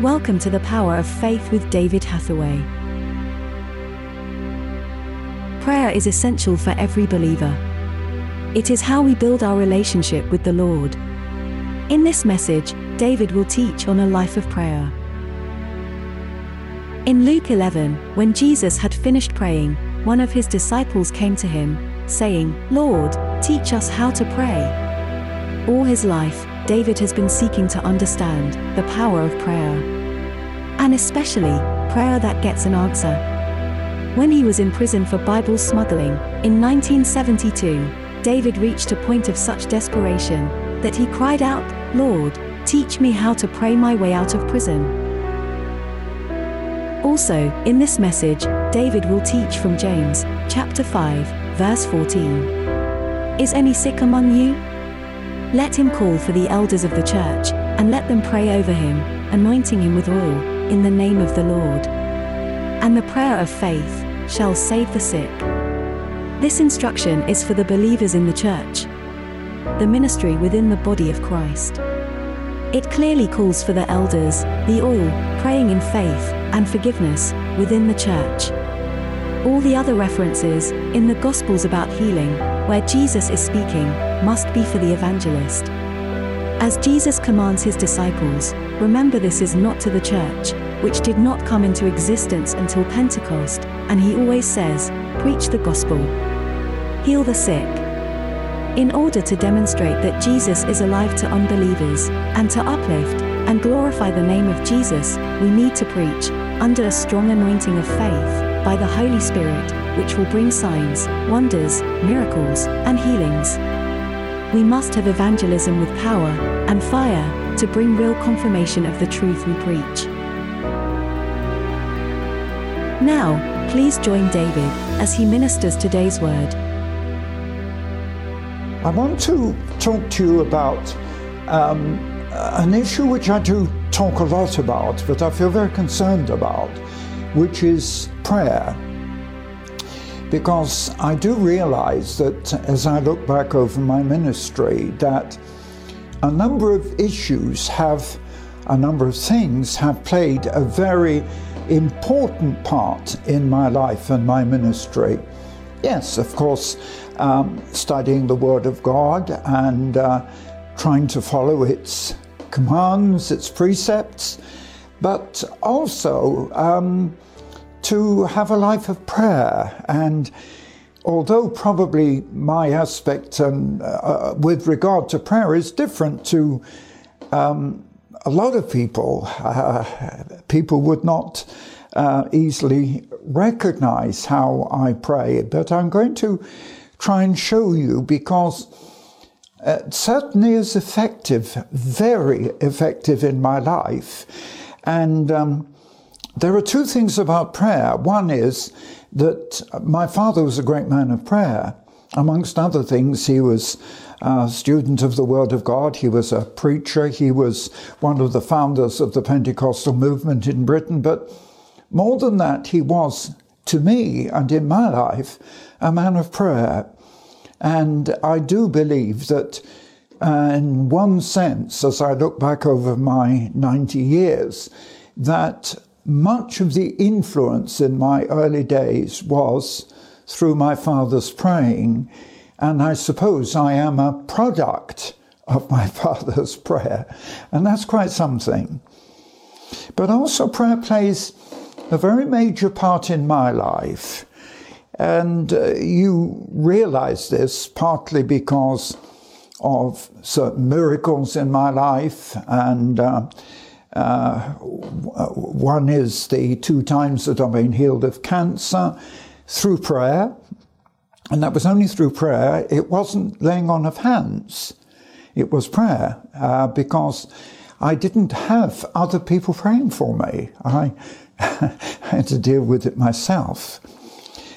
Welcome to the Power of Faith with David Hathaway. Prayer is essential for every believer. It is how we build our relationship with the Lord. In this message, David will teach on a life of prayer. In Luke 11, when Jesus had finished praying, one of his disciples came to him, saying, Lord, teach us how to pray. All his life, David has been seeking to understand the power of prayer. And especially, prayer that gets an answer. When he was in prison for Bible smuggling, in 1972, David reached a point of such desperation that he cried out, Lord, teach me how to pray my way out of prison. Also, in this message, David will teach from James, chapter 5, verse 14. Is any sick among you? Let him call for the elders of the church, and let them pray over him, anointing him with oil, in the name of the Lord. And the prayer of faith shall save the sick. This instruction is for the believers in the church, the ministry within the body of Christ. It clearly calls for the elders, the all, praying in faith, and forgiveness within the church. All the other references in the Gospels about healing, where Jesus is speaking, must be for the evangelist. As Jesus commands his disciples, remember this is not to the church, which did not come into existence until Pentecost, and he always says, Preach the gospel, heal the sick. In order to demonstrate that Jesus is alive to unbelievers, and to uplift and glorify the name of Jesus, we need to preach, under a strong anointing of faith, by the Holy Spirit, which will bring signs, wonders, miracles, and healings. We must have evangelism with power and fire to bring real confirmation of the truth we preach. Now, please join David as he ministers today's word. I want to talk to you about um, an issue which I do talk a lot about, but I feel very concerned about, which is prayer. Because I do realize that as I look back over my ministry, that a number of issues have, a number of things have played a very important part in my life and my ministry. Yes, of course, um, studying the Word of God and uh, trying to follow its commands, its precepts, but also um, to have a life of prayer. And although probably my aspect um, uh, with regard to prayer is different to um, a lot of people, uh, people would not uh, easily recognize how I pray, but I'm going to try and show you because It certainly is effective, very effective in my life. And um, there are two things about prayer. One is that my father was a great man of prayer. Amongst other things, he was a student of the Word of God. He was a preacher. He was one of the founders of the Pentecostal movement in Britain. But more than that, he was, to me and in my life, a man of prayer. And I do believe that, uh, in one sense, as I look back over my 90 years, that much of the influence in my early days was through my father's praying. And I suppose I am a product of my father's prayer. And that's quite something. But also, prayer plays a very major part in my life. And uh, you realize this partly because of certain miracles in my life. And uh, uh, one is the two times that I've been healed of cancer through prayer. And that was only through prayer. It wasn't laying on of hands. It was prayer uh, because I didn't have other people praying for me. I had to deal with it myself.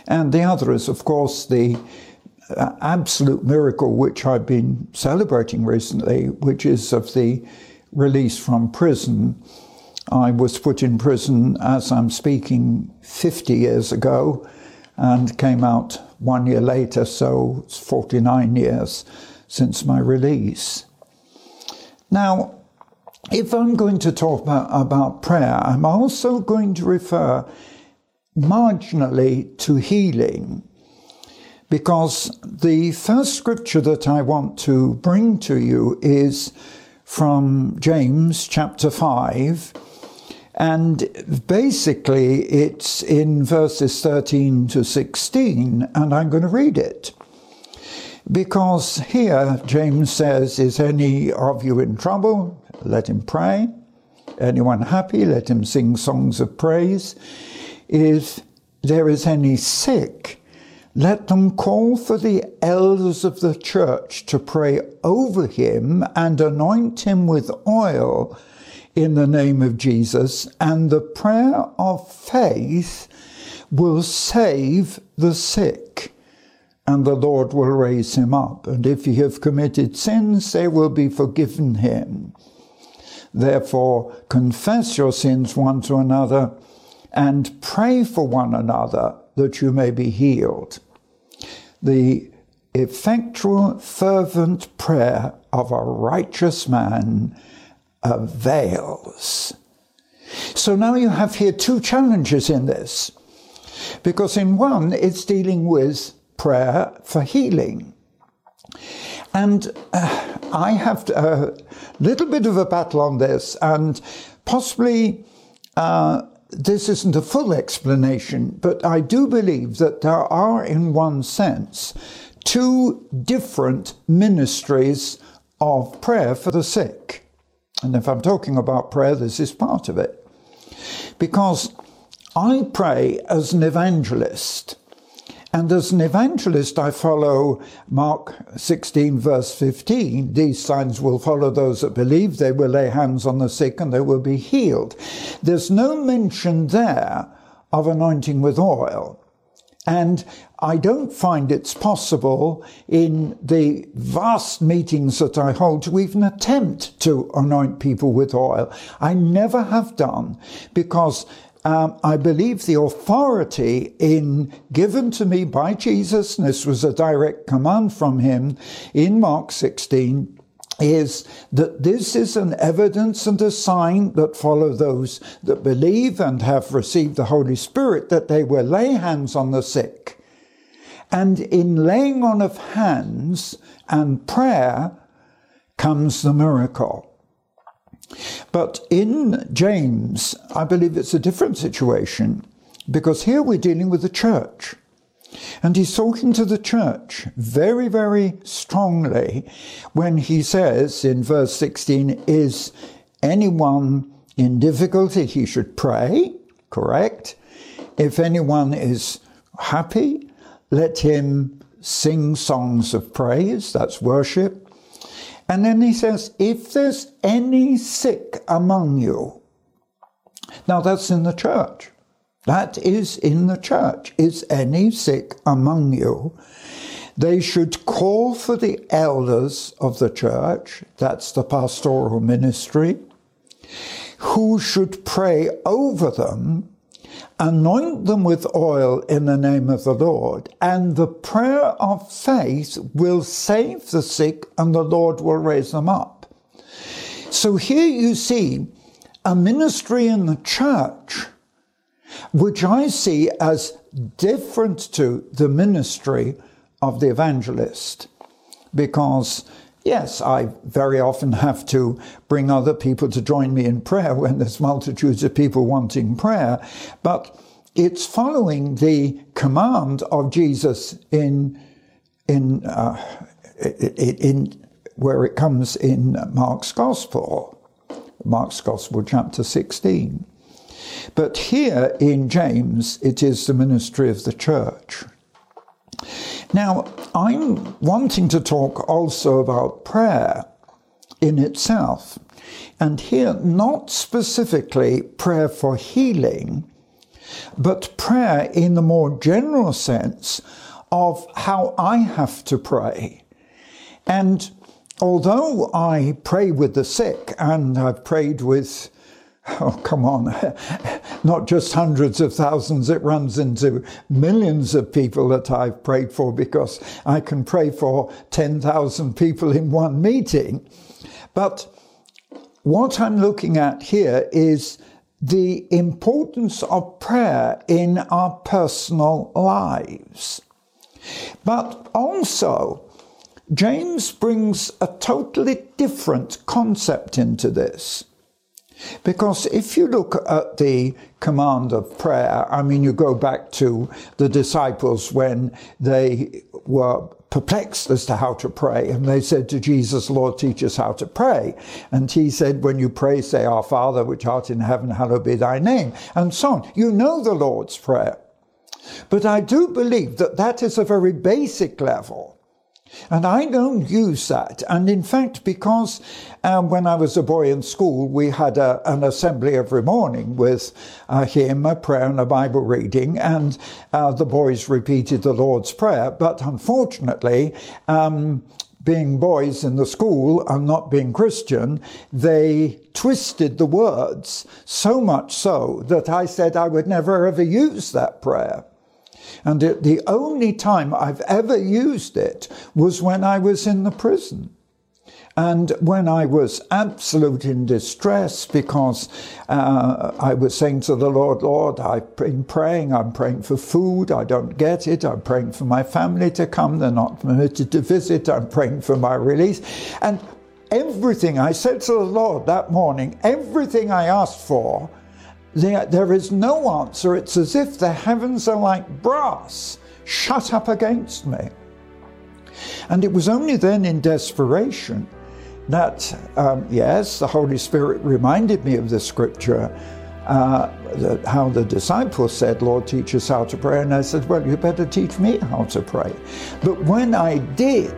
And the other is, of course, the uh, absolute miracle which I've been celebrating recently, which is of the release from prison. I was put in prison as I'm speaking 50 years ago and came out one year later, so it's 49 years since my release. Now, if I'm going to talk about, about prayer, I'm also going to refer marginally to healing because the first scripture that I want to bring to you is from James chapter 5. And basically, it's in verses 13 to 16, and I'm going to read it. Because here, James says, Is any of you in trouble? Let him pray. Anyone happy? Let him sing songs of praise. If there is any sick, let them call for the elders of the church to pray over him and anoint him with oil in the name of Jesus, and the prayer of faith will save the sick, and the Lord will raise him up. And if he have committed sins, they will be forgiven him. Therefore, confess your sins one to another and pray for one another that you may be healed. The effectual, fervent prayer of a righteous man avails. So now you have here two challenges in this, because in one it's dealing with prayer for healing. And uh, I have a little bit of a battle on this, and possibly uh, this isn't a full explanation, but I do believe that there are, in one sense, two different ministries of prayer for the sick. And if I'm talking about prayer, this is part of it. Because I pray as an evangelist. And as an evangelist, I follow Mark 16, verse 15. These signs will follow those that believe. They will lay hands on the sick and they will be healed. There's no mention there of anointing with oil. And I don't find it's possible in the vast meetings that I hold to even attempt to anoint people with oil. I never have done because um, I believe the authority in given to me by Jesus, and this was a direct command from him in Mark 16, is that this is an evidence and a sign that follow those that believe and have received the Holy Spirit that they will lay hands on the sick. And in laying on of hands and prayer comes the miracle. But in James, I believe it's a different situation because here we're dealing with the church. And he's talking to the church very, very strongly when he says in verse 16, Is anyone in difficulty? He should pray, correct? If anyone is happy, let him sing songs of praise, that's worship. And then he says, if there's any sick among you, now that's in the church. That is in the church. Is any sick among you? They should call for the elders of the church, that's the pastoral ministry, who should pray over them anoint them with oil in the name of the Lord, and the prayer of faith will save the sick, and the Lord will raise them up. So here you see a ministry in the church, which I see as different to the ministry of the evangelist, because Yes, I very often have to bring other people to join me in prayer when there's multitudes of people wanting prayer, but it's following the command of Jesus in in uh, in, where it comes in Mark's Gospel, Mark's Gospel, chapter 16. But here in James, it is the ministry of the church. Now, I'm wanting to talk also about prayer in itself. And here, not specifically prayer for healing, but prayer in the more general sense of how I have to pray. And although I pray with the sick, and I've prayed with Oh, come on. Not just hundreds of thousands, it runs into millions of people that I've prayed for because I can pray for 10,000 people in one meeting. But what I'm looking at here is the importance of prayer in our personal lives. But also, James brings a totally different concept into this. Because if you look at the command of prayer, I mean, you go back to the disciples when they were perplexed as to how to pray. And they said to Jesus, Lord, teach us how to pray. And he said, when you pray, say, Our Father, which art in heaven, hallowed be thy name, and so on. You know the Lord's Prayer. But I do believe that that is a very basic level. And I don't use that. And in fact, because um, when I was a boy in school, we had a, an assembly every morning with a hymn, a prayer, and a Bible reading, and uh, the boys repeated the Lord's Prayer. But unfortunately, um, being boys in the school and not being Christian, they twisted the words so much so that I said I would never ever use that prayer. And it, the only time I've ever used it was when I was in the prison. And when I was absolute in distress because uh, I was saying to the Lord, Lord, I've been praying, I'm praying for food, I don't get it, I'm praying for my family to come, they're not permitted to visit, I'm praying for my release. And everything I said to the Lord that morning, everything I asked for, there, there is no answer. It's as if the heavens are like brass shut up against me. And it was only then in desperation that, um, yes, the Holy Spirit reminded me of the scripture, uh, that how the disciples said, Lord, teach us how to pray. And I said, Well, you better teach me how to pray. But when I did,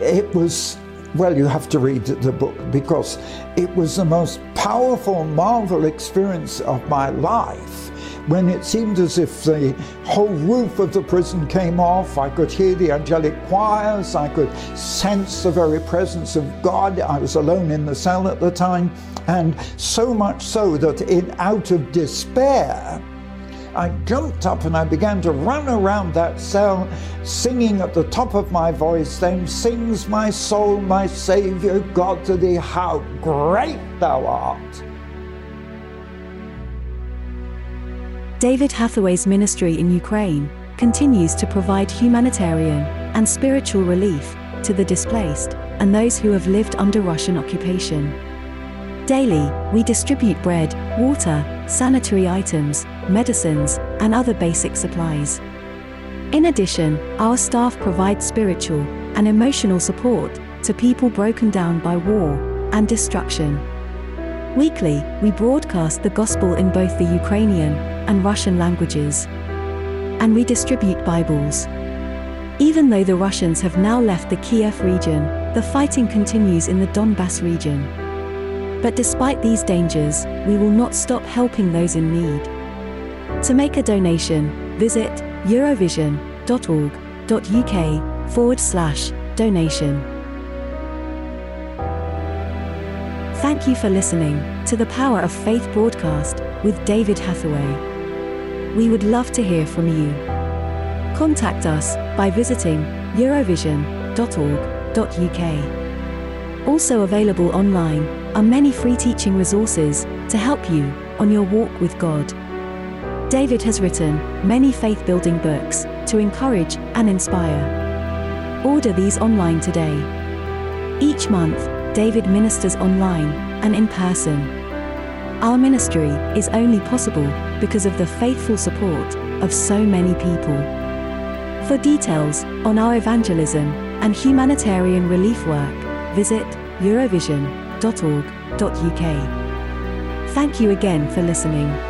it was well, you have to read the book because it was the most powerful, marvel experience of my life when it seemed as if the whole roof of the prison came off. I could hear the angelic choirs, I could sense the very presence of God. I was alone in the cell at the time, and so much so that in out of despair, I jumped up and I began to run around that cell, singing at the top of my voice, Then sings my soul, my Saviour God, to thee, how great thou art. David Hathaway's ministry in Ukraine continues to provide humanitarian and spiritual relief to the displaced and those who have lived under Russian occupation. Daily, we distribute bread, water, sanitary items, medicines, and other basic supplies. In addition, our staff provides spiritual and emotional support to people broken down by war and destruction. Weekly, we broadcast the gospel in both the Ukrainian and Russian languages. And we distribute Bibles. Even though the Russians have now left the Kiev region, the fighting continues in the Donbass region. But despite these dangers, we will not stop helping those in need. To make a donation, visit eurovision.org.uk forward slash donation. Thank you for listening to the Power of Faith broadcast with David Hathaway. We would love to hear from you. Contact us by visiting eurovision.org.uk. Also available online are many free teaching resources to help you on your walk with God. David has written many faith building books to encourage and inspire. Order these online today. Each month, David ministers online and in person. Our ministry is only possible because of the faithful support of so many people. For details on our evangelism and humanitarian relief work, visit eurovision.org.uk. Thank you again for listening.